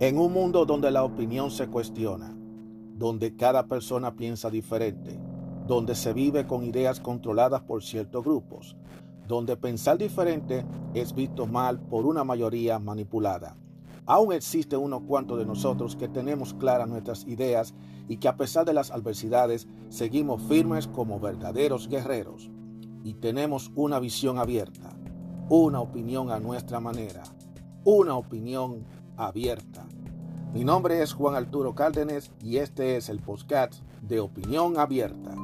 En un mundo donde la opinión se cuestiona, donde cada persona piensa diferente, donde se vive con ideas controladas por ciertos grupos, donde pensar diferente es visto mal por una mayoría manipulada. Aún existe unos cuantos de nosotros que tenemos claras nuestras ideas y que a pesar de las adversidades seguimos firmes como verdaderos guerreros. Y tenemos una visión abierta, una opinión a nuestra manera, una opinión abierta. Mi nombre es Juan Arturo Cárdenas y este es el podcast de Opinión Abierta.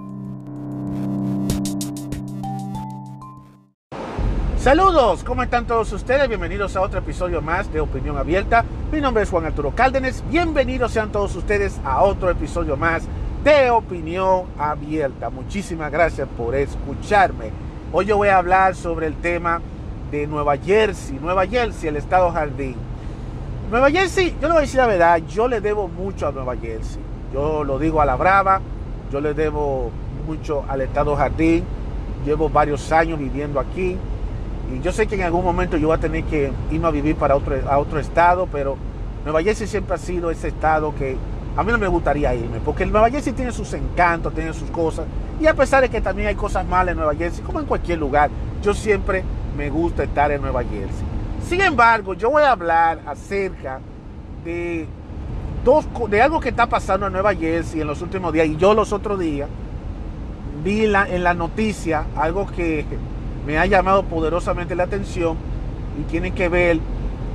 Saludos, ¿cómo están todos ustedes? Bienvenidos a otro episodio más de Opinión Abierta. Mi nombre es Juan Arturo Cárdenas. Bienvenidos sean todos ustedes a otro episodio más de Opinión Abierta. Muchísimas gracias por escucharme. Hoy yo voy a hablar sobre el tema de Nueva Jersey, Nueva Jersey, el estado jardín. Nueva Jersey, yo le voy a decir la verdad, yo le debo mucho a Nueva Jersey. Yo lo digo a la brava, yo le debo mucho al estado jardín. Llevo varios años viviendo aquí. Y yo sé que en algún momento yo voy a tener que irme a vivir para otro, a otro estado, pero Nueva Jersey siempre ha sido ese estado que a mí no me gustaría irme, porque Nueva Jersey tiene sus encantos, tiene sus cosas, y a pesar de que también hay cosas malas en Nueva Jersey, como en cualquier lugar, yo siempre me gusta estar en Nueva Jersey. Sin embargo, yo voy a hablar acerca de, dos, de algo que está pasando en Nueva Jersey en los últimos días. Y yo los otros días vi en la noticia algo que me ha llamado poderosamente la atención y tiene que ver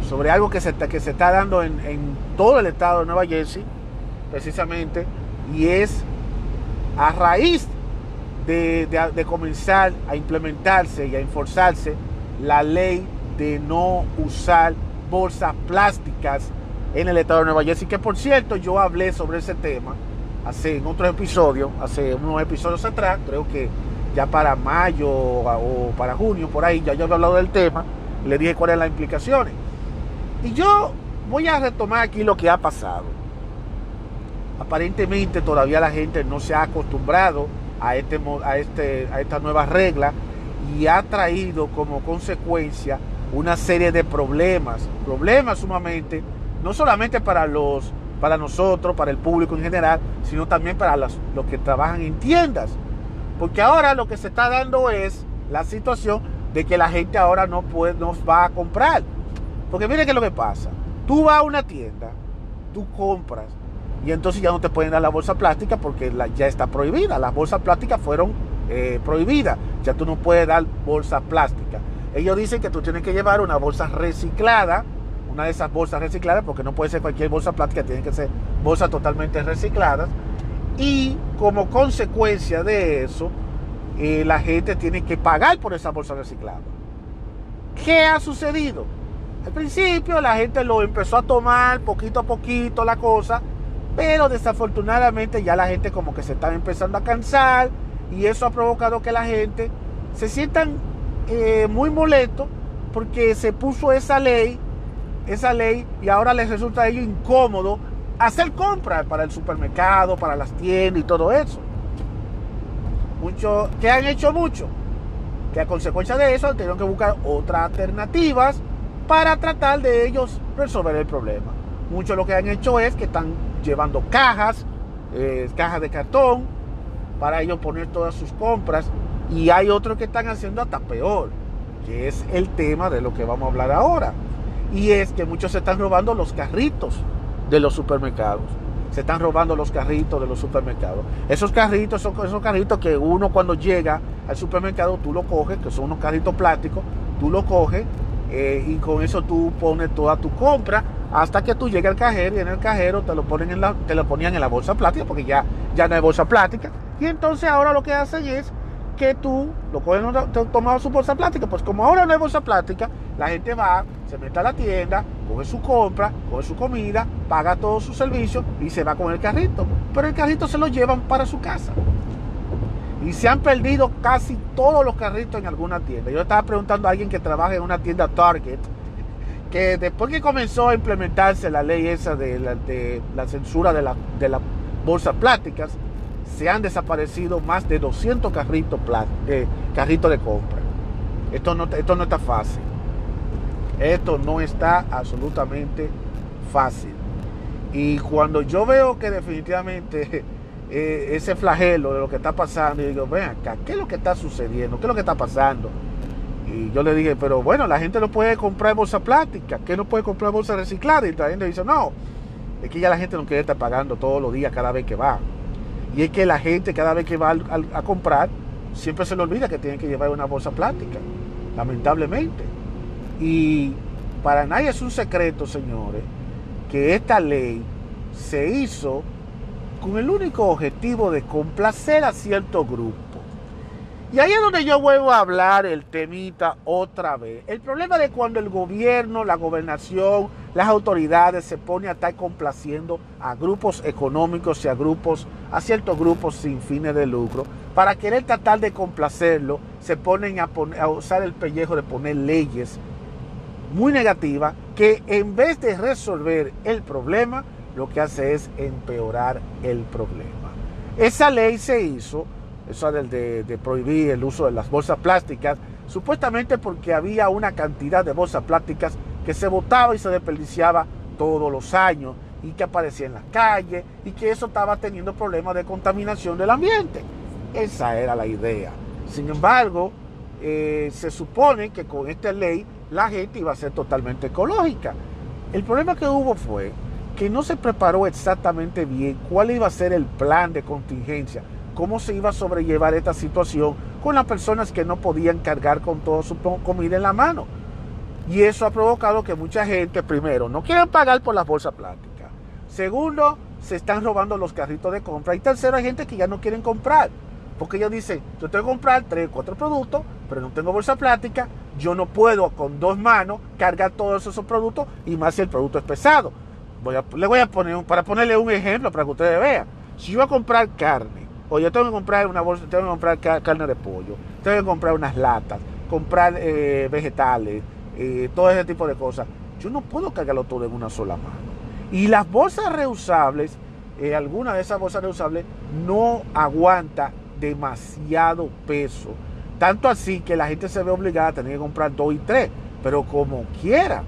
sobre algo que se está dando en, todo el estado de Nueva Jersey, precisamente, y es a raíz de, comenzar a implementarse y a enforzarse la ley de no usar bolsas plásticas en el estado de Nueva Jersey, que por cierto yo hablé sobre ese tema hace en otro episodio, hace unos episodios atrás, creo que ya para mayo o para junio, por ahí, ya yo he hablado del tema, le dije cuáles eran las implicaciones. Y yo voy a retomar aquí lo que ha pasado. Aparentemente todavía la gente no se ha acostumbrado a, este, a, este, a esta nueva regla y ha traído como consecuencia una serie de problemas, problemas sumamente, no solamente para los para nosotros, para el público en general, sino también para los, que trabajan en tiendas. Porque ahora lo que se está dando es la situación de que la gente ahora no, puede, no va a comprar. Porque miren qué es lo que pasa. Tú vas a una tienda, tú compras, y entonces ya no te pueden dar la bolsa plástica porque ya está prohibida. Las bolsas plásticas fueron eh, prohibidas. Ya tú no puedes dar bolsa plástica. Ellos dicen que tú tienes que llevar una bolsa reciclada, una de esas bolsas recicladas, porque no puede ser cualquier bolsa plástica, tienen que ser bolsas totalmente recicladas. Y como consecuencia de eso, eh, la gente tiene que pagar por esa bolsa reciclada. ¿Qué ha sucedido? Al principio la gente lo empezó a tomar poquito a poquito la cosa, pero desafortunadamente ya la gente como que se está empezando a cansar y eso ha provocado que la gente se sientan eh, muy molesto porque se puso esa ley, esa ley, y ahora les resulta a ellos incómodo hacer compras para el supermercado, para las tiendas y todo eso. Mucho, que han hecho mucho, que a consecuencia de eso tuvieron que buscar otras alternativas para tratar de ellos resolver el problema. Muchos lo que han hecho es que están llevando cajas, eh, cajas de cartón, para ellos poner todas sus compras y hay otros que están haciendo hasta peor, que es el tema de lo que vamos a hablar ahora. Y es que muchos se están robando los carritos de los supermercados. Se están robando los carritos de los supermercados. Esos carritos son esos carritos que uno cuando llega al supermercado tú lo coges, que son unos carritos plásticos, tú lo coges eh, y con eso tú pones toda tu compra hasta que tú llegues al cajero y en el cajero te lo ponen en la, te lo ponían en la bolsa plástica porque ya, ya no hay bolsa plástica. Y entonces ahora lo que hacen es que tú lo coges, tomado su bolsa plástica. Pues como ahora no hay bolsa plástica, la gente va, se mete a la tienda, coge su compra, coge su comida, paga todos sus servicios y se va con el carrito. Pero el carrito se lo llevan para su casa. Y se han perdido casi todos los carritos en alguna tienda. Yo estaba preguntando a alguien que trabaja en una tienda Target, que después que comenzó a implementarse la ley esa de la, censura de, de las bolsas plásticas, se han desaparecido más de 200 carritos, carritos de compra. Esto no, esto no está fácil. Esto no está absolutamente fácil. Y cuando yo veo que definitivamente eh, ese flagelo de lo que está pasando, y digo, ven acá, ¿qué es lo que está sucediendo? ¿Qué es lo que está pasando? Y yo le dije, pero bueno, la gente no puede comprar bolsa plástica, ¿qué no puede comprar bolsa reciclada? Y la gente dice, no, es que ya la gente no quiere estar pagando todos los días cada vez que va. Y es que la gente cada vez que va a, comprar, siempre se le olvida que tiene que llevar una bolsa plástica, lamentablemente. Y para nadie es un secreto, señores, que esta ley se hizo con el único objetivo de complacer a cierto grupo. Y ahí es donde yo vuelvo a hablar el temita otra vez. El problema de cuando el gobierno, la gobernación, las autoridades se pone a estar complaciendo a grupos económicos y a grupos, a ciertos grupos sin fines de lucro, para querer tratar de complacerlo, se ponen a, a usar el pellejo de poner leyes muy negativas que en vez de resolver el problema, lo que hace es empeorar el problema. Esa ley se hizo, esa de, de prohibir el uso de las bolsas plásticas, supuestamente porque había una cantidad de bolsas plásticas que se botaba y se desperdiciaba todos los años y que aparecía en las calles y que eso estaba teniendo problemas de contaminación del ambiente. Esa era la idea. Sin embargo, eh, se supone que con esta ley la gente iba a ser totalmente ecológica. El problema que hubo fue que no se preparó exactamente bien cuál iba a ser el plan de contingencia, cómo se iba a sobrellevar esta situación con las personas que no podían cargar con toda su comida en la mano. Y eso ha provocado que mucha gente, primero, no quieren pagar por las bolsas plásticas. Segundo, se están robando los carritos de compra. Y tercero, hay gente que ya no quieren comprar. Porque ellos dicen, yo tengo que comprar tres, cuatro productos, pero no tengo bolsa plástica. Yo no puedo con dos manos cargar todos esos productos y más si el producto es pesado. Le voy a poner, para ponerle un ejemplo para que ustedes vean. Si yo voy a comprar carne, o yo tengo que comprar una bolsa, tengo que comprar carne de pollo, tengo que comprar unas latas, comprar eh, vegetales, eh, todo ese tipo de cosas. Yo no puedo cargarlo todo en una sola mano. Y las bolsas reusables, eh, alguna de esas bolsas reusables no aguanta demasiado peso. Tanto así que la gente se ve obligada a tener que comprar dos y tres, pero como quiera.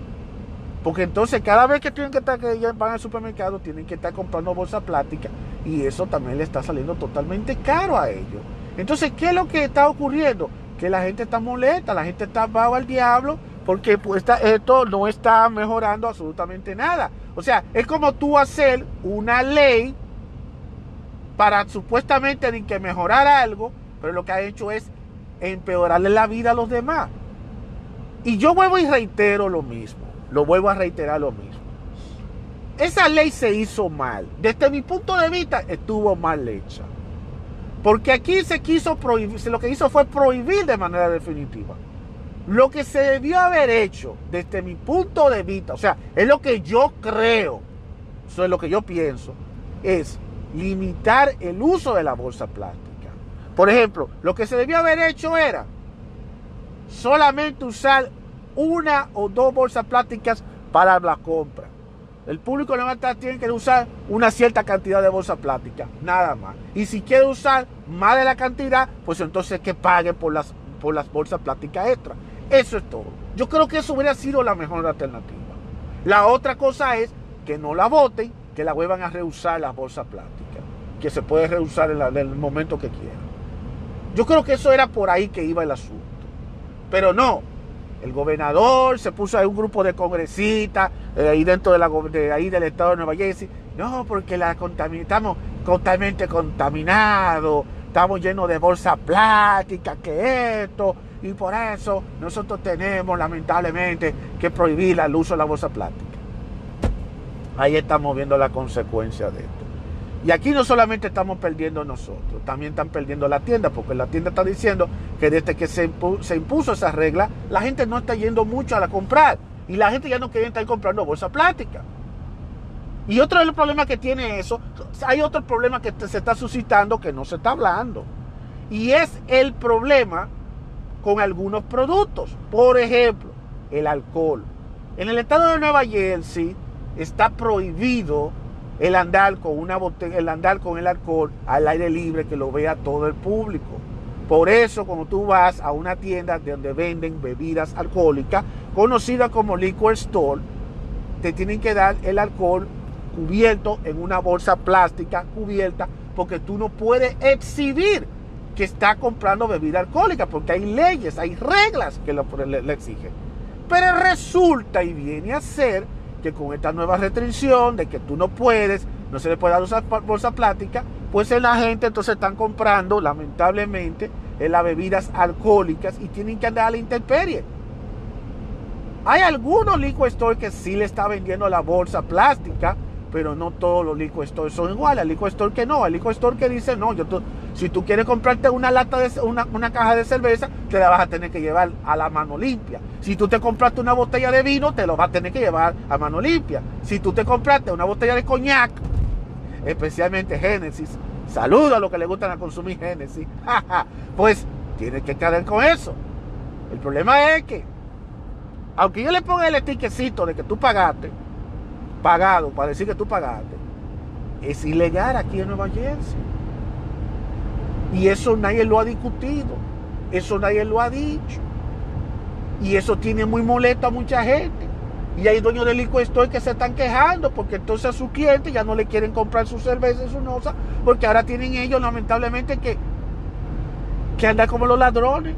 Porque entonces cada vez que tienen que estar que van al supermercado tienen que estar comprando bolsa plástica y eso también le está saliendo totalmente caro a ellos. Entonces, ¿qué es lo que está ocurriendo? Que la gente está molesta, la gente está bajo al diablo porque pues, esto no está mejorando absolutamente nada. O sea, es como tú hacer una ley para supuestamente que mejorar algo, pero lo que ha hecho es empeorarle la vida a los demás. Y yo vuelvo y reitero lo mismo. Lo vuelvo a reiterar lo mismo. Esa ley se hizo mal. Desde mi punto de vista estuvo mal hecha. Porque aquí se quiso prohibir, lo que hizo fue prohibir de manera definitiva. Lo que se debió haber hecho desde mi punto de vista, o sea, es lo que yo creo, eso es lo que yo pienso, es limitar el uso de la bolsa plástica. Por ejemplo, lo que se debió haber hecho era solamente usar una o dos bolsas plásticas para la compra. El público levanta tiene que usar una cierta cantidad de bolsas plásticas, nada más. Y si quiere usar más de la cantidad, pues entonces que pague por las, por las bolsas plásticas extra. Eso es todo. Yo creo que eso hubiera sido la mejor alternativa. La otra cosa es que no la voten, que la vuelvan a reusar las bolsas plásticas, que se puede reusar en, el momento que quieran. Yo creo que eso era por ahí que iba el asunto. Pero no, el gobernador se puso ahí un grupo de congresistas ahí dentro de, ahí del estado de Nueva Jersey. No, porque la estamos totalmente contaminados, estamos llenos de bolsa plástica, que esto, y por eso nosotros tenemos lamentablemente que prohibir el uso de la bolsa plástica. Ahí estamos viendo la consecuencia de esto. Y aquí no solamente estamos perdiendo nosotros, también están perdiendo la tienda, porque la tienda está diciendo que desde que se, impuso, esa regla, la gente no está yendo mucho a la comprar. Y la gente ya no quiere estar comprando bolsa plástica. Y otro de los problemas que tiene eso, hay otro problema que se está suscitando que no se está hablando. Y es el problema con algunos productos. Por ejemplo, el alcohol. En el estado de Nueva Jersey está prohibido el andar con una botella, el andar con el alcohol al aire libre que lo vea todo el público. Por eso, cuando tú vas a una tienda donde venden bebidas alcohólicas, conocida como liquor store, te tienen que dar el alcohol cubierto en una bolsa plástica cubierta, porque tú no puedes exhibir que está comprando bebida alcohólica, porque hay leyes, hay reglas que le, exigen. Pero resulta y viene a ser que con esta nueva restricción de que tú no puedes, no se le puede dar bolsa plástica, pues la gente entonces están comprando, lamentablemente, en las bebidas alcohólicas y tienen que andar a la intemperie. Hay algunos liquor stores que sí le está vendiendo la bolsa plástica, pero no todos los liquor stores son iguales. El liquor store que no, el liquor store que dice no, yo si tú quieres comprarte una lata de una, una, caja de cerveza, te la vas a tener que llevar a la mano limpia. Si tú te compraste una botella de vino, te lo vas a tener que llevar a mano limpia. Si tú te compraste una botella de coñac, especialmente Génesis. Saluda a los que le gustan a consumir Génesis. pues tienes que quedar con eso. El problema es que, aunque yo le ponga el etiquecito de que tú pagaste, pagado, para decir que tú pagaste, es ilegal aquí en Nueva Jersey. Y eso nadie lo ha discutido. Eso nadie lo ha dicho. Y eso tiene muy molesto a mucha gente. Y hay dueños del licor que se están quejando porque entonces a sus clientes ya no le quieren comprar su cerveza y su noza porque ahora tienen ellos lamentablemente que, que andar como los ladrones.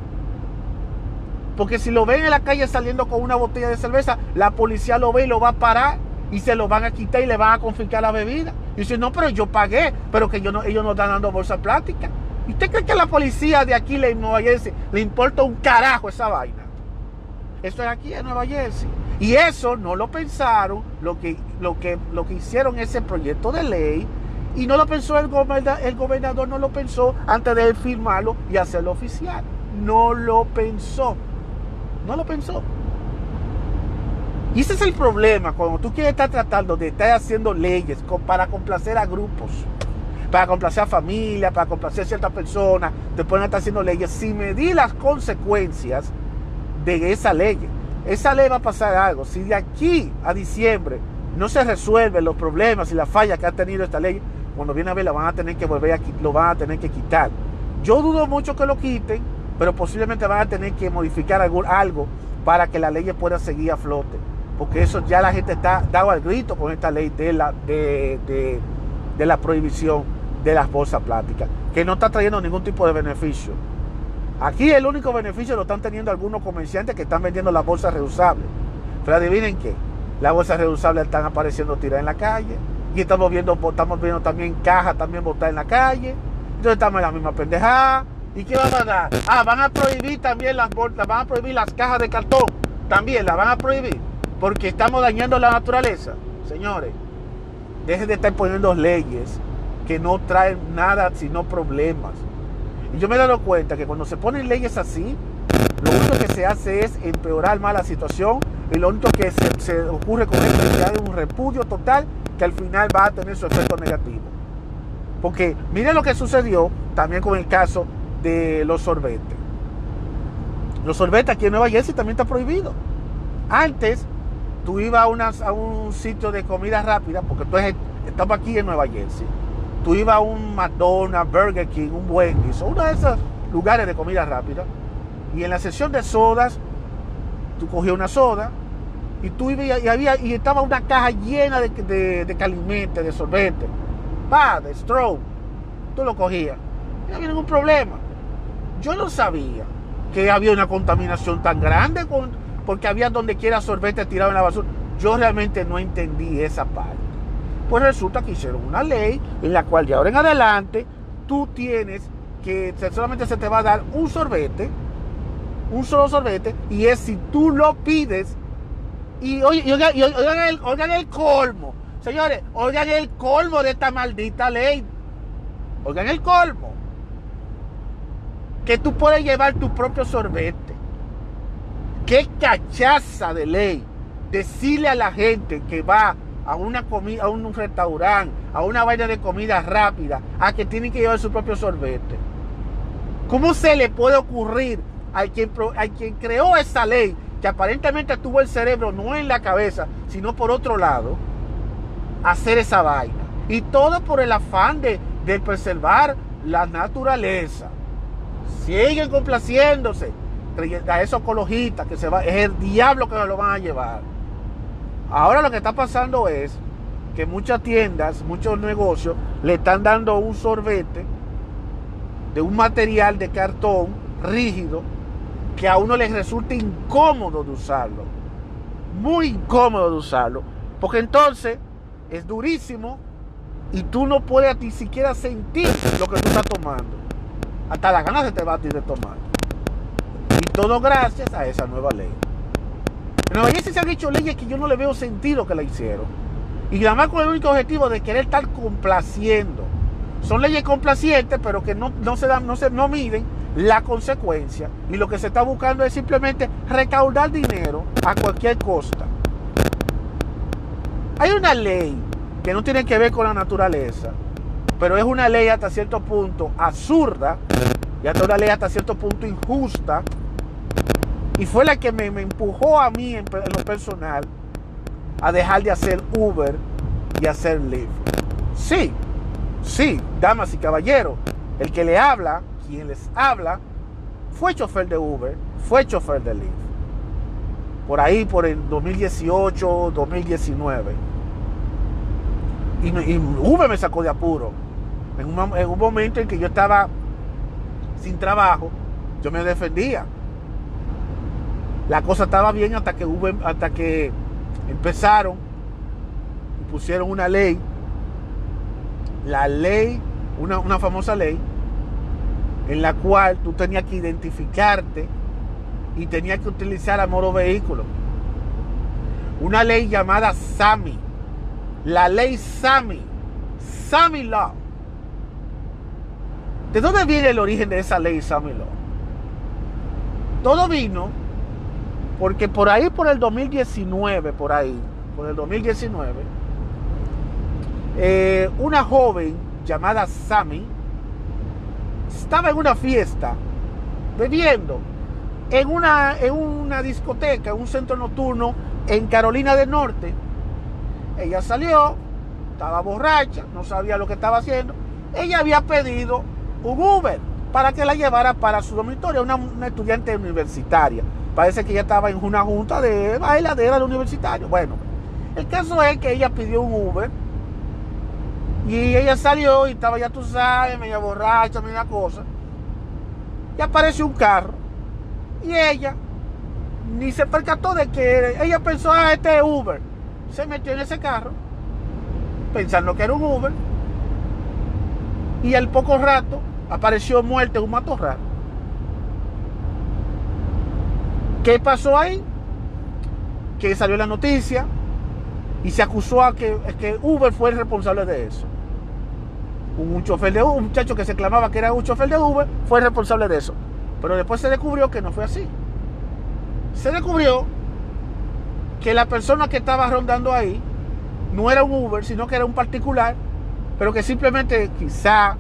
Porque si lo ven en la calle saliendo con una botella de cerveza, la policía lo ve y lo va a parar y se lo van a quitar y le van a confiscar la bebida. Y dice, no, pero yo pagué, pero que yo no, ellos no están dando bolsa plástica. ¿Y usted cree que a la policía de aquí en Nueva Jersey le importa un carajo esa vaina? Esto es aquí en Nueva Jersey. Y eso no lo pensaron, lo que, lo que, lo que hicieron ese proyecto de ley, y no lo pensó el gobernador, el gobernador no lo pensó antes de firmarlo y hacerlo oficial. No lo pensó. No lo pensó. Y ese es el problema cuando tú quieres estar tratando de estar haciendo leyes para complacer a grupos, para complacer a familias, para complacer a ciertas personas, te pueden estar haciendo leyes sin medir las consecuencias de esa ley esa ley va a pasar algo. Si de aquí a diciembre no se resuelven los problemas y las fallas que ha tenido esta ley, cuando viene a ver la van a tener que volver a lo van a tener que quitar. Yo dudo mucho que lo quiten, pero posiblemente van a tener que modificar algo para que la ley pueda seguir a flote. Porque eso ya la gente está dado al grito con esta ley de la, de, de la prohibición de las bolsas plásticas, que no está trayendo ningún tipo de beneficio. Aquí el único beneficio lo están teniendo algunos comerciantes que están vendiendo las bolsas reusables. Pero adivinen qué, las bolsas reusables están apareciendo tiradas en la calle. Y estamos viendo, estamos viendo también cajas también botadas en la calle. Entonces estamos en la misma pendejada. ¿Y qué van a dar? Ah, van a prohibir también las bolsas, van a prohibir las cajas de cartón. También las van a prohibir. Porque estamos dañando la naturaleza. Señores, dejen de estar poniendo leyes que no traen nada sino problemas. Y yo me he dado cuenta que cuando se ponen leyes así, lo único que se hace es empeorar más la situación y lo único que se, ocurre con esto es que hay un repudio total que al final va a tener su efecto negativo. Porque miren lo que sucedió también con el caso de los sorbetes. Los sorbetes aquí en Nueva Jersey también está prohibido. Antes tú ibas a, un sitio de comida rápida, porque tú estamos aquí en Nueva Jersey tú ibas a un McDonald's, Burger King, un Wendy's, uno de esos lugares de comida rápida, y en la sección de sodas, tú cogías una soda, y tú ibas y, había, y estaba una caja llena de, de, de calimente, de sorbete, va, de straw, tú lo cogías, no había ningún problema. Yo no sabía que había una contaminación tan grande con, porque había donde quiera sorbete tirado en la basura. Yo realmente no entendí esa parte pues resulta que hicieron una ley en la cual de ahora en adelante tú tienes que solamente se te va a dar un sorbete, un solo sorbete, y es si tú lo pides, y, oigan, el, oigan el colmo, señores, oigan el colmo de esta maldita ley, oigan el colmo, que tú puedes llevar tu propio sorbete. Qué cachaza de ley. Decirle a la gente que va a una comida, a un restaurante, a una vaina de comida rápida, a que tienen que llevar su propio sorbete. ¿Cómo se le puede ocurrir a quien, quien creó esa ley, que aparentemente tuvo el cerebro no en la cabeza, sino por otro lado, hacer esa vaina? Y todo por el afán de, de preservar la naturaleza. Siguen complaciéndose a esos ecologistas que se va, es el diablo que lo van a llevar. Ahora lo que está pasando es que muchas tiendas, muchos negocios le están dando un sorbete de un material de cartón rígido que a uno les resulta incómodo de usarlo. Muy incómodo de usarlo. Porque entonces es durísimo y tú no puedes ni siquiera sentir lo que tú estás tomando. Hasta la ganas se te va a ti de tomar. Y todo gracias a esa nueva ley. En Nueva Jersey se han hecho leyes que yo no le veo sentido que la hicieron. Y además con el único objetivo de querer estar complaciendo. Son leyes complacientes, pero que no, se dan, no se no miden la consecuencia. Y lo que se está buscando es simplemente recaudar dinero a cualquier costa. Hay una ley que no tiene que ver con la naturaleza, pero es una ley hasta cierto punto absurda y hasta una ley hasta cierto punto injusta. Y fue la que me, empujó a mí en, lo personal a dejar de hacer Uber y hacer Lyft. Sí, sí, damas y caballeros, el que le habla, quien les habla, fue chofer de Uber, fue chofer de Lyft. Por ahí, por el 2018, 2019. Y, y Uber me sacó de apuro. En un, en un momento en que yo estaba sin trabajo, yo me defendía. La cosa estaba bien hasta que Uber, hasta que empezaron y pusieron una ley, la ley, una, una famosa ley, en la cual tú tenías que identificarte y tenías que utilizar a moro vehículo. Una ley llamada SAMI. La ley SAMI. SAMI Law. ¿De dónde viene el origen de esa ley SAMI Law? Todo vino porque por ahí, por el 2019, por ahí, por el 2019, eh, una joven llamada Sammy estaba en una fiesta bebiendo en una, en una discoteca, en un centro nocturno en Carolina del Norte. Ella salió, estaba borracha, no sabía lo que estaba haciendo. Ella había pedido un Uber para que la llevara para su dormitorio, una, una estudiante universitaria. Parece que ella estaba en una junta de bailadera de universitario. Bueno, el caso es que ella pidió un Uber y ella salió y estaba ya, tú sabes, media borracha, media cosa. Y apareció un carro y ella ni se percató de que ella pensó, ah, este es Uber. Se metió en ese carro pensando que era un Uber y al poco rato apareció muerto en un matorral. ¿Qué pasó ahí? Que salió la noticia y se acusó a que, que Uber fue el responsable de eso. Un chofer de Uber, un muchacho que se clamaba que era un chofer de Uber, fue el responsable de eso. Pero después se descubrió que no fue así. Se descubrió que la persona que estaba rondando ahí no era un Uber, sino que era un particular, pero que simplemente quizá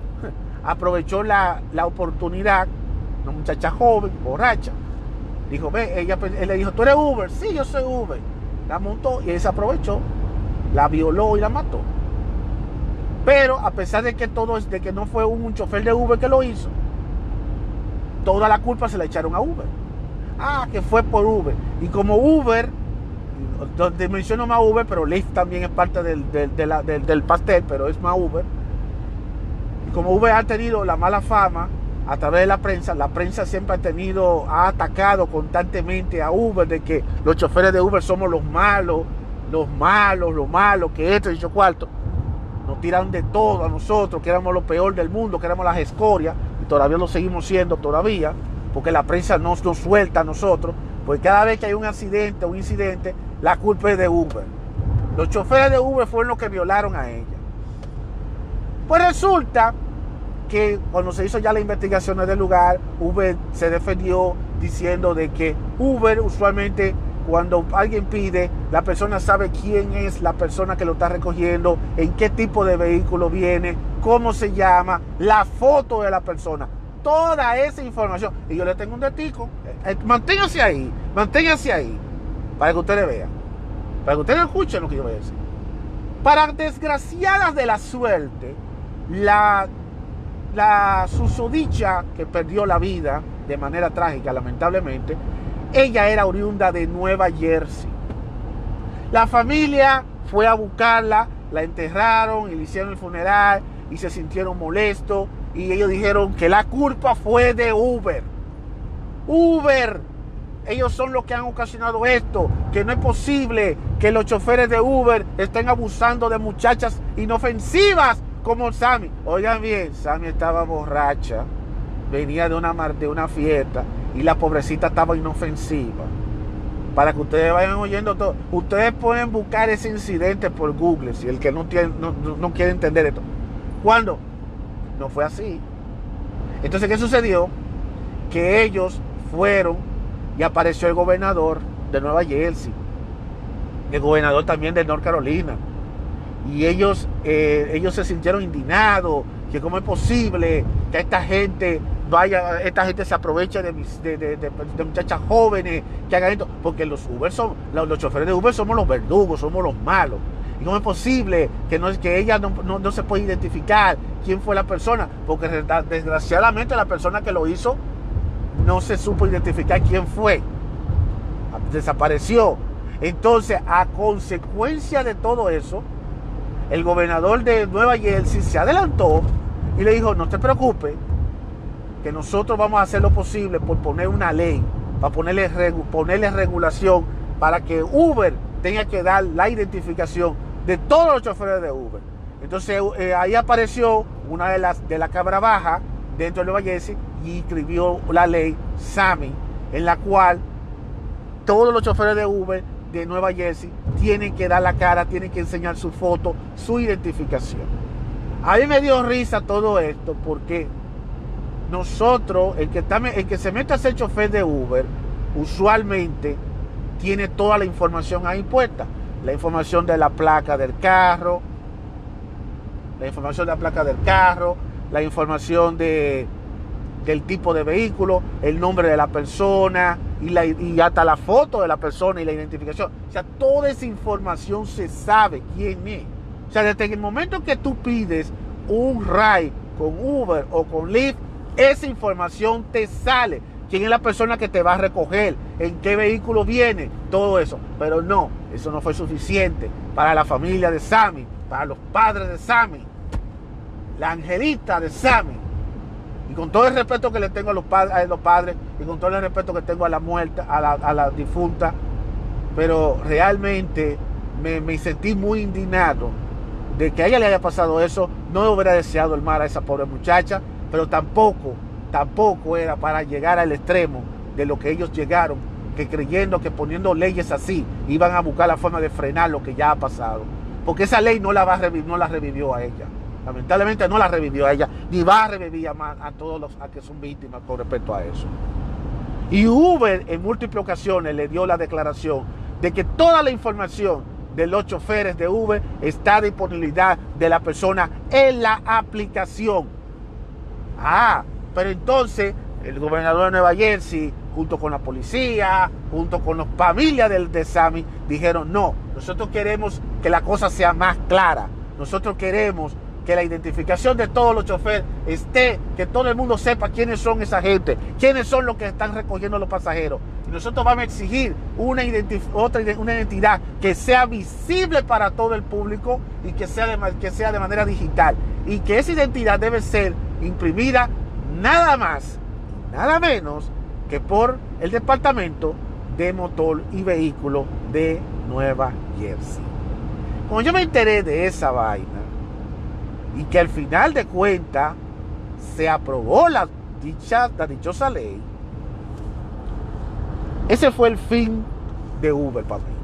aprovechó la, la oportunidad, una muchacha joven, borracha, Dijo, ve, ella, él le dijo, ¿tú eres Uber? Sí, yo soy Uber. La montó y él se aprovechó, la violó y la mató. Pero a pesar de que todo de que no fue un, chofer de Uber que lo hizo, toda la culpa se la echaron a Uber. Ah, que fue por Uber. Y como Uber, donde menciono más Uber, pero Lyft también es parte del, del pastel, pero es más Uber. Como Uber ha tenido la mala fama a través de la prensa, la prensa siempre ha tenido, ha atacado constantemente a Uber de que los choferes de Uber somos los malos, los malos, los malos, que esto y eso cuarto. Nos tiran de todo a nosotros, que éramos lo peor del mundo, que éramos las escorias, y todavía lo seguimos siendo todavía, porque la prensa no nos suelta a nosotros, porque cada vez que hay un accidente, un incidente, la culpa es de Uber. Los choferes de Uber fueron los que violaron a ella. Pues resulta que cuando se hizo ya la investigación del lugar, Uber se defendió diciendo de que Uber usualmente cuando alguien pide, la persona sabe quién es la persona que lo está recogiendo, en qué tipo de vehículo viene, cómo se llama, la foto de la persona, toda esa información. Y yo le tengo un detico, eh, eh, manténgase ahí, manténgase ahí, para que ustedes vean, para que ustedes escuchen lo que yo voy a decir. Para desgraciadas de la suerte, la la susodicha que perdió la vida de manera trágica, lamentablemente, ella era oriunda de Nueva Jersey. La familia fue a buscarla, la enterraron y le hicieron el funeral y se sintieron molestos y ellos dijeron que la culpa fue de Uber. Uber, ellos son los que han ocasionado esto, que no es posible que los choferes de Uber estén abusando de muchachas inofensivas como Sammy. Oigan bien, Sammy estaba borracha, venía de una, de una fiesta y la pobrecita estaba inofensiva. Para que ustedes vayan oyendo todo. Ustedes pueden buscar ese incidente por Google, si el que no, tiene, no, quiere entender esto. ¿Cuándo? No fue así. Entonces, ¿qué sucedió? Que ellos fueron y apareció el gobernador de Nueva Jersey, el gobernador también de North Carolina. Y ellos, eh, ellos se sintieron indignados, que cómo es posible que esta gente vaya, esta gente se aproveche de, de, muchachas jóvenes que hagan esto, porque los Uber son, los, choferes de Uber somos los verdugos, somos los malos. ¿Y cómo es posible que, no, que ella no, se puede identificar quién fue la persona? Porque desgraciadamente la persona que lo hizo no se supo identificar quién fue. Desapareció. Entonces, a consecuencia de todo eso, el gobernador de Nueva Jersey se adelantó y le dijo, no te preocupes, que nosotros vamos a hacer lo posible por poner una ley, para ponerle, regulación para que Uber tenga que dar la identificación de todos los choferes de Uber. Entonces eh, ahí apareció una de las de la Cabra Baja dentro de Nueva Jersey y escribió la ley SAMI, en la cual todos los choferes de Uber de Nueva Jersey tienen que dar la cara, tienen que enseñar su foto, su identificación. A mí me dio risa todo esto porque nosotros, el que, está, el que se mete a ser chofer de Uber, usualmente tiene toda la información ahí puesta. La información de la placa del carro, la información de la placa del carro, la información de, del tipo de vehículo, el nombre de la persona y, la, y hasta la foto de la persona y la identificación. O sea, toda esa información se sabe quién es. O sea, desde el momento que tú pides un ride con Uber o con Lyft, esa información te sale. ¿Quién es la persona que te va a recoger? ¿En qué vehículo viene? Todo eso. Pero no, eso no fue suficiente para la familia de Sammy, para los padres de Sammy, la angelita de Sammy. Y con todo el respeto que le tengo a los, padres, y con todo el respeto que tengo a la muerta, a la, a difunta, pero realmente me, sentí muy indignado de que a ella le haya pasado eso. No hubiera deseado el mal a esa pobre muchacha pero tampoco, tampoco era para llegar al extremo de lo que ellos llegaron, que creyendo que poniendo leyes así iban a buscar la forma de frenar lo que ya ha pasado. Porque esa ley no la, va a no la revivió a ella. Lamentablemente no la revivió a ella, ni va a revivir a, todos los a que son víctimas con respecto a eso. Y Uber en múltiples ocasiones le dio la declaración de que toda la información de los choferes de Uber está a disponibilidad de la persona en la aplicación. Ah, pero entonces el gobernador de Nueva Jersey, junto con la policía, junto con las familias del, de Sammy, dijeron, no, nosotros queremos que la cosa sea más clara. Nosotros queremos que la identificación de todos los choferes esté, que todo el mundo sepa quiénes son esa gente, quiénes son los que están recogiendo los pasajeros. Y nosotros vamos a exigir una, otra, una identidad que sea visible para todo el público y que sea, de, que sea de manera digital. Y que esa identidad debe ser imprimida nada más, nada menos que por el Departamento de Motor y Vehículo de Nueva Jersey. Como yo me enteré de esa vaina y que al final de cuentas se aprobó la, dicha, la dichosa ley, ese fue el fin de Uber para mí.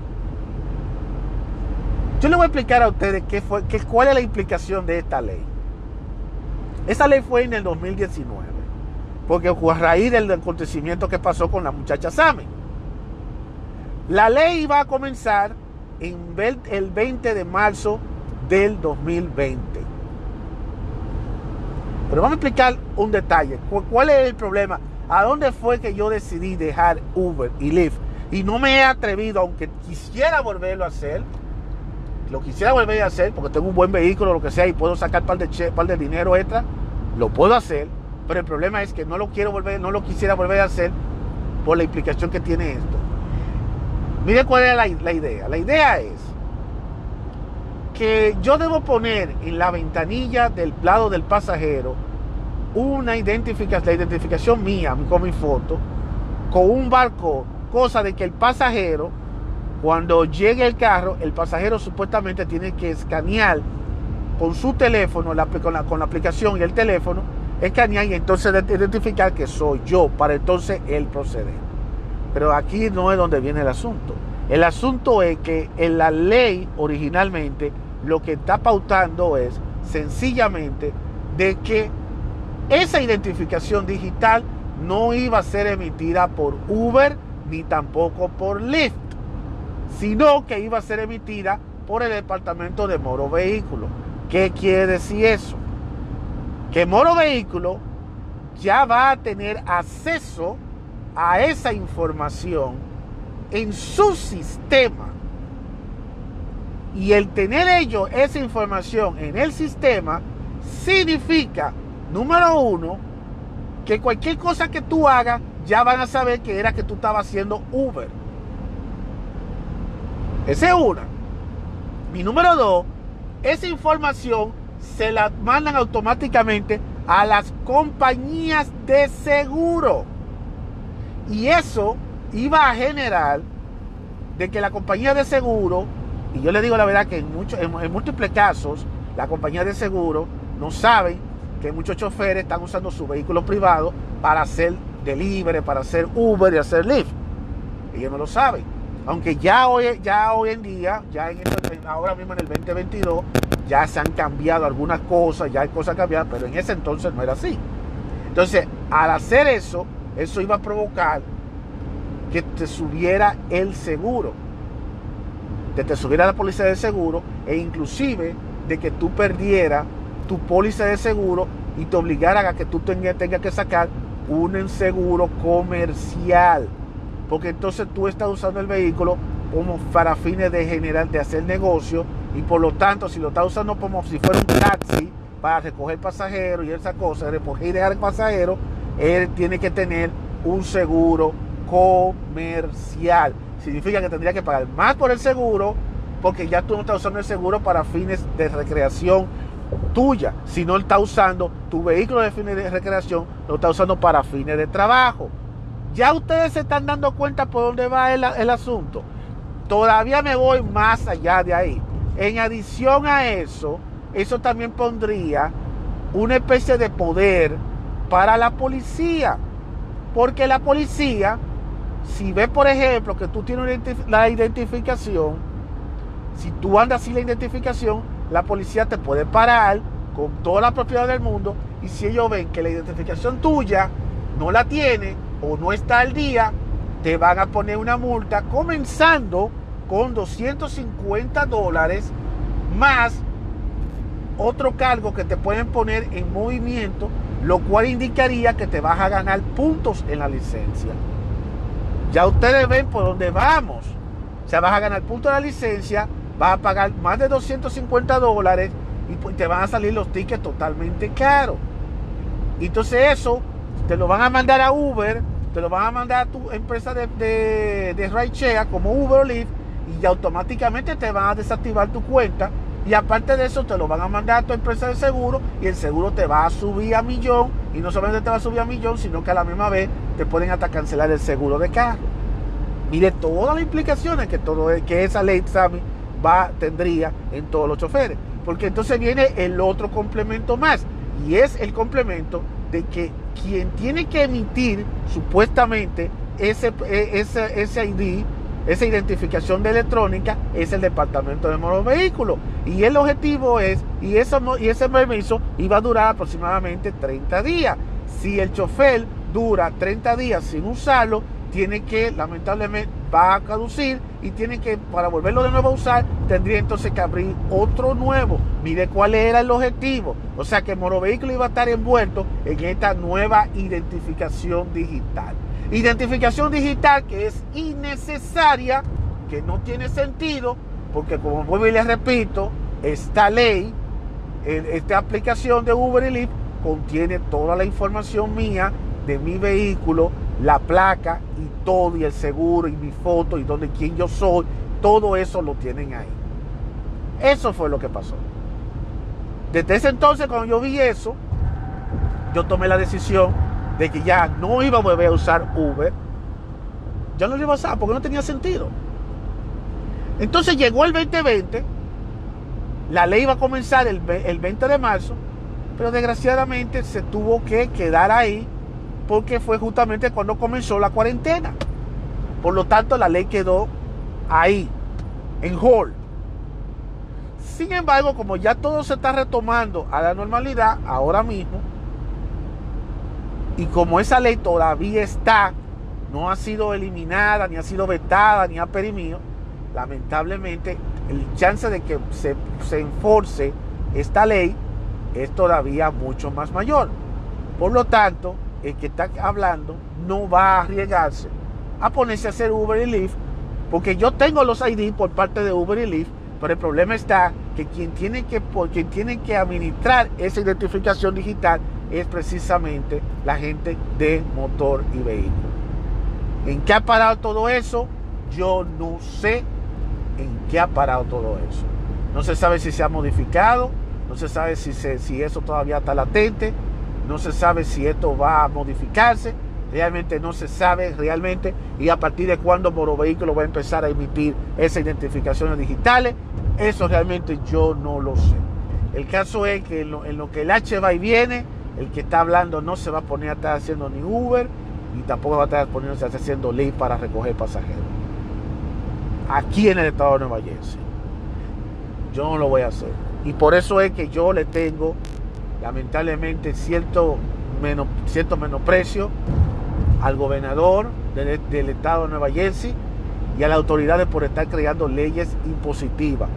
Yo le voy a explicar a ustedes qué fue, qué, cuál es la implicación de esta ley. Esa ley fue en el 2019, porque a raíz del acontecimiento que pasó con la muchacha Sammy. La ley iba a comenzar en el 20 de marzo del 2020. Pero vamos a explicar un detalle. ¿Cuál es el problema? ¿A dónde fue que yo decidí dejar Uber y Lyft? Y no me he atrevido, aunque quisiera volverlo a hacer, lo quisiera volver a hacer porque tengo un buen vehículo, lo que sea, y puedo sacar par de, par de dinero extra, Lo puedo hacer, pero el problema es que no lo quiero volver, no lo quisiera volver a hacer por la implicación que tiene esto. Mire cuál es la, la idea. La idea es que yo debo poner en la ventanilla del lado del pasajero una identificación, la identificación mía con mi foto, con un barco, cosa de que el pasajero, cuando llegue el carro, el pasajero supuestamente tiene que escanear con su teléfono, con, la, con la aplicación y el teléfono, escanear y entonces identificar que soy yo, para entonces él proceder. Pero aquí no es donde viene el asunto. El asunto es que en la ley originalmente lo que está pautando es sencillamente de que esa identificación digital no iba a ser emitida por Uber ni tampoco por Lyft, sino que iba a ser emitida por el departamento de Moro Vehículo. ¿Qué quiere decir eso? Que Moro Vehículo ya va a tener acceso a esa información en su sistema. Y el tener ellos esa información en el sistema significa Número uno, que cualquier cosa que tú hagas, ya van a saber que era que tú estabas haciendo Uber. Esa es una. Mi número dos, esa información se la mandan automáticamente a las compañías de seguro. Y eso iba a generar de que la compañía de seguro, y yo le digo la verdad que en, muchos, en, múltiples casos, la compañía de seguro no saben que muchos choferes están usando su vehículo privado para hacer delivery, para hacer Uber y hacer Lyft. Ellos no lo saben. Aunque ya hoy, ya hoy en día, ya en ahora mismo en el 2022, ya se han cambiado algunas cosas, ya hay cosas cambiadas, pero en ese entonces no era así. Entonces, al hacer eso, eso iba a provocar que te subiera el seguro, que te subiera la policía de seguro e inclusive de que tú perdieras tu póliza de seguro y te obligaran a que tú tengas, que sacar un seguro comercial. Porque entonces tú estás usando el vehículo como para fines de generar, de hacer negocio y por lo tanto si lo estás usando como si fuera un taxi para recoger pasajeros y esa cosa, recoger y dejar pasajero, él tiene que tener un seguro comercial. Significa que tendría que pagar más por el seguro porque ya tú no estás usando el seguro para fines de recreación tuya, si no está usando tu vehículo de fines de recreación, lo está usando para fines de trabajo. Ya ustedes se están dando cuenta por dónde va el, el asunto. Todavía me voy más allá de ahí. En adición a eso, eso también pondría una especie de poder para la policía. Porque la policía, si ve por ejemplo que tú tienes la identificación, si tú andas sin la identificación, la policía te puede parar con toda la propiedad del mundo y si ellos ven que la identificación tuya no la tiene o no está al día, te van a poner una multa comenzando con 250 dólares más otro cargo que te pueden poner en movimiento, lo cual indicaría que te vas a ganar puntos en la licencia. Ya ustedes ven por dónde vamos. O sea, vas a ganar puntos en la licencia, vas a pagar más de 250 dólares y pues, te van a salir los tickets totalmente caros. Entonces eso te lo van a mandar a Uber, te lo van a mandar a tu empresa de, de, de como Uber o Lyft y automáticamente te van a desactivar tu cuenta y aparte de eso te lo van a mandar a tu empresa de seguro y el seguro te va a subir a millón y no solamente te va a subir a millón sino que a la misma vez te pueden hasta cancelar el seguro de carro. Mire todas las implicaciones que, todo, que esa ley Sammy, va, tendría en todos los choferes. Porque entonces viene el otro complemento más. Y es el complemento de que quien tiene que emitir supuestamente ese, e, ese, ese ID, esa identificación de electrónica, es el departamento de motor vehículos. Y el objetivo es, y, eso, y ese permiso iba a durar aproximadamente 30 días. Si el chofer dura 30 días sin usarlo, tiene que, lamentablemente, va a caducir y tiene que, para volverlo de nuevo a usar, tendría entonces que abrir otro nuevo. Mire cuál era el objetivo. O sea que Moro Vehículo iba a estar envuelto en esta nueva identificación digital. Identificación digital que es innecesaria, que no tiene sentido, porque como vuelvo y les repito, esta ley, esta aplicación de Uber y Lyft contiene toda la información mía de mi vehículo, la placa y todo, y el seguro, y mi foto, y donde quién yo soy, todo eso lo tienen ahí. Eso fue lo que pasó. Desde ese entonces, cuando yo vi eso, yo tomé la decisión de que ya no iba a volver a usar Uber. Ya no lo iba a usar porque no tenía sentido. Entonces llegó el 2020, la ley iba a comenzar el, el 20 de marzo, pero desgraciadamente se tuvo que quedar ahí porque fue justamente cuando comenzó la cuarentena. Por lo tanto, la ley quedó ahí, en hold. Sin embargo, como ya todo se está retomando a la normalidad ahora mismo, y como esa ley todavía está, no ha sido eliminada, ni ha sido vetada, ni ha perimido, lamentablemente el chance de que se, se enforce esta ley es todavía mucho más mayor. Por lo tanto, el que está hablando no va a arriesgarse a ponerse a hacer Uber y Lyft, porque yo tengo los ID por parte de Uber y Lyft, pero el problema está que quien tiene que, quien tiene que administrar esa identificación digital es precisamente la gente de motor y vehículo. ¿En qué ha parado todo eso? Yo no sé en qué ha parado todo eso. No se sabe si se ha modificado, no se sabe si, si eso todavía está latente, no se sabe si esto va a modificarse, realmente no se sabe realmente y a partir de cuándo Moro Vehículo va a empezar a emitir esas identificaciones digitales, eso realmente yo no lo sé. El caso es que en lo, que el H va y viene, el que está hablando no se va a poner a estar haciendo ni Uber y tampoco va a estar poniéndose a estar haciendo ley para recoger pasajeros. Aquí en el estado de Nueva Jersey. Yo no lo voy a hacer. Y por eso es que yo le tengo lamentablemente cierto, menos, menosprecio al gobernador del, del, estado de Nueva Jersey y a las autoridades por estar creando leyes impositivas.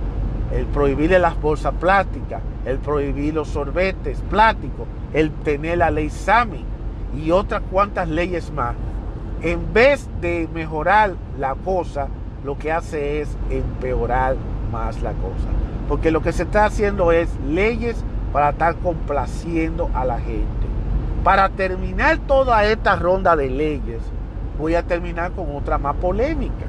El prohibirle las bolsas plásticas, el prohibir los sorbetes plásticos, el tener la ley SAMI y otras cuantas leyes más. En vez de mejorar la cosa, lo que hace es empeorar más la cosa. Porque lo que se está haciendo es leyes para estar complaciendo a la gente. Para terminar toda esta ronda de leyes, voy a terminar con otra más polémica.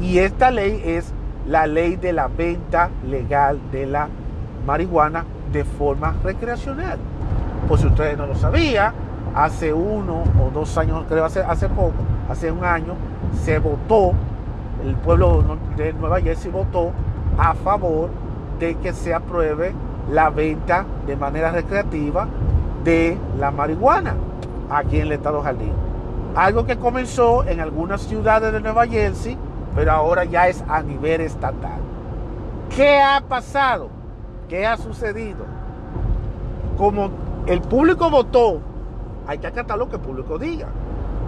Y esta ley es la ley de la venta legal de la marihuana de forma recreacional. Pues si ustedes no lo sabían, hace uno o dos años, creo hace, hace poco, hace un año, se votó, el pueblo de Nueva Jersey votó a favor de que se apruebe la venta de manera recreativa de la marihuana aquí en el estado Jardín. Algo que comenzó en algunas ciudades de Nueva Jersey, pero ahora ya es a nivel estatal. ¿Qué ha pasado? ¿Qué ha sucedido? Como el público votó, hay que acatar lo que el público diga.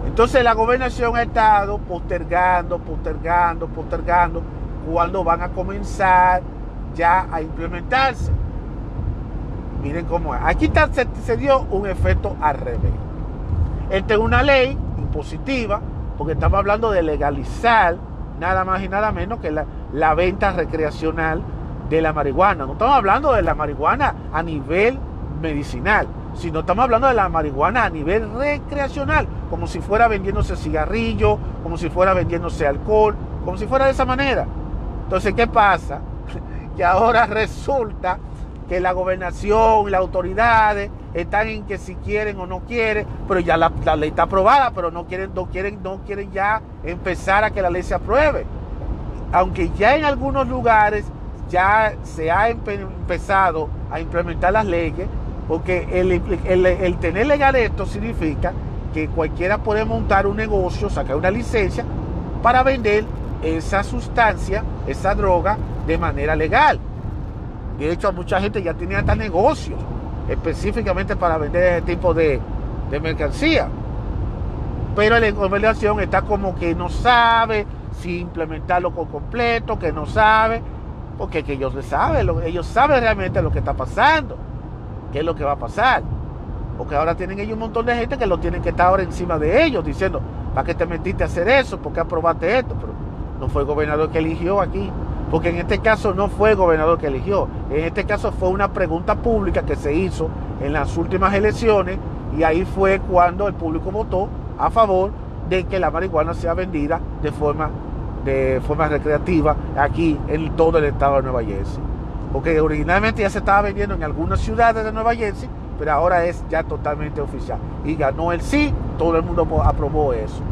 Entonces la gobernación ha estado postergando, postergando, postergando cuando van a comenzar ya a implementarse. Miren cómo es. Aquí se, dio un efecto al revés. Esta es una ley impositiva, porque estamos hablando de legalizar nada más y nada menos que la, la venta recreacional de la marihuana. No estamos hablando de la marihuana a nivel medicinal, sino estamos hablando de la marihuana a nivel recreacional, como si fuera vendiéndose cigarrillo, como si fuera vendiéndose alcohol, como si fuera de esa manera. Entonces, ¿qué pasa? Que ahora resulta que la gobernación y las autoridades están en que si quieren o no quieren, pero ya la, ley está aprobada, pero no quieren, no quieren, no quieren ya empezar a que la ley se apruebe. Aunque ya en algunos lugares ya se ha empezado a implementar las leyes, porque el, el tener legal esto significa que cualquiera puede montar un negocio, sacar una licencia para vender esa sustancia, esa droga, de manera legal. De hecho, mucha gente ya tiene hasta negocios específicamente para vender ese tipo de, mercancía. Pero la gobernación está como que no sabe si implementarlo con completo, que no sabe, porque que ellos saben, ellos saben realmente lo que está pasando, qué es lo que va a pasar. Porque ahora tienen ellos un montón de gente que lo tienen que estar ahora encima de ellos, diciendo, ¿para qué te metiste a hacer eso? ¿Por qué aprobaste esto? Pero no fue el gobernador que eligió aquí. Porque en este caso no fue el gobernador que eligió. En este caso fue una pregunta pública que se hizo en las últimas elecciones y ahí fue cuando el público votó a favor de que la marihuana sea vendida de forma, de forma recreativa aquí en todo el estado de Nueva Jersey. Porque originalmente ya se estaba vendiendo en algunas ciudades de Nueva Jersey, pero ahora es ya totalmente oficial. Y ganó el sí, todo el mundo aprobó eso.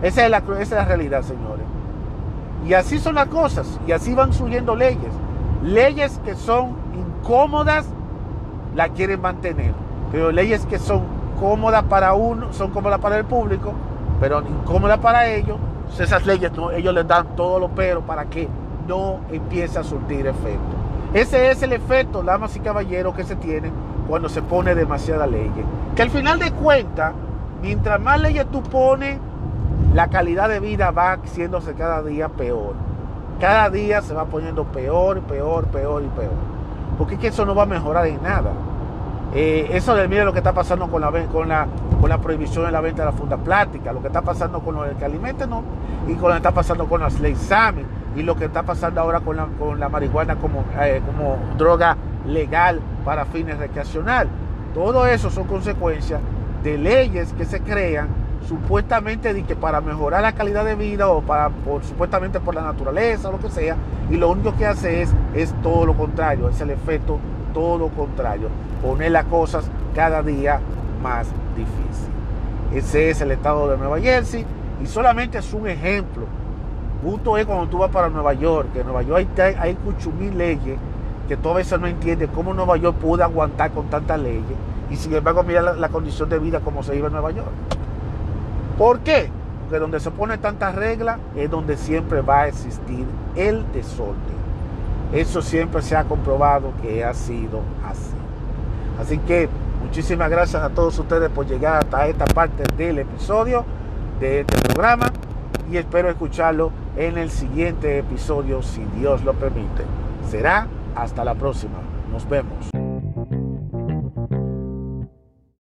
Esa es la, esa es la realidad, señores. Y así son las cosas, y así van surgiendo leyes. Leyes que son incómodas, la quieren mantener. Pero leyes que son cómodas para uno, son cómodas para el público, pero incómodas para ellos, esas leyes ellos les dan todos los peros para que no empiece a surtir efecto. Ese es el efecto, damas y caballeros, que se tienen cuando se pone demasiada ley. Que al final de cuentas, mientras más leyes tú pones, la calidad de vida va haciéndose cada día peor. Cada día se va poniendo peor, peor, peor y peor. Porque es que eso no va a mejorar en nada. Eh, eso de mire lo que está pasando con la, con, la, con la prohibición de la venta de la funda plástica, lo que está pasando con los que alimenten ¿no? y con lo que está pasando con las leyes y lo que está pasando ahora con la, con la marihuana como, eh, como droga legal para fines recreacionales. Todo eso son consecuencias de leyes que se crean supuestamente de que para mejorar la calidad de vida o para supuestamente por la naturaleza o lo que sea y lo único que hace es es todo lo contrario es el efecto todo contrario poner las cosas cada día más difícil. Ese es el estado de Nueva Jersey y solamente es un ejemplo. Justo es cuando tú vas para Nueva York que en Nueva York hay, hay mil leyes que tú a veces no entiendes cómo Nueva York puede aguantar con tantas leyes y sin embargo mira la, la condición de vida como se vive en Nueva York ¿Por qué? Porque donde se pone tantas reglas es donde siempre va a existir el desorden. Eso siempre se ha comprobado que ha sido así. Así que muchísimas gracias a todos ustedes por llegar hasta esta parte del episodio de este programa y espero escucharlo en el siguiente episodio si Dios lo permite. Será hasta la próxima. Nos vemos.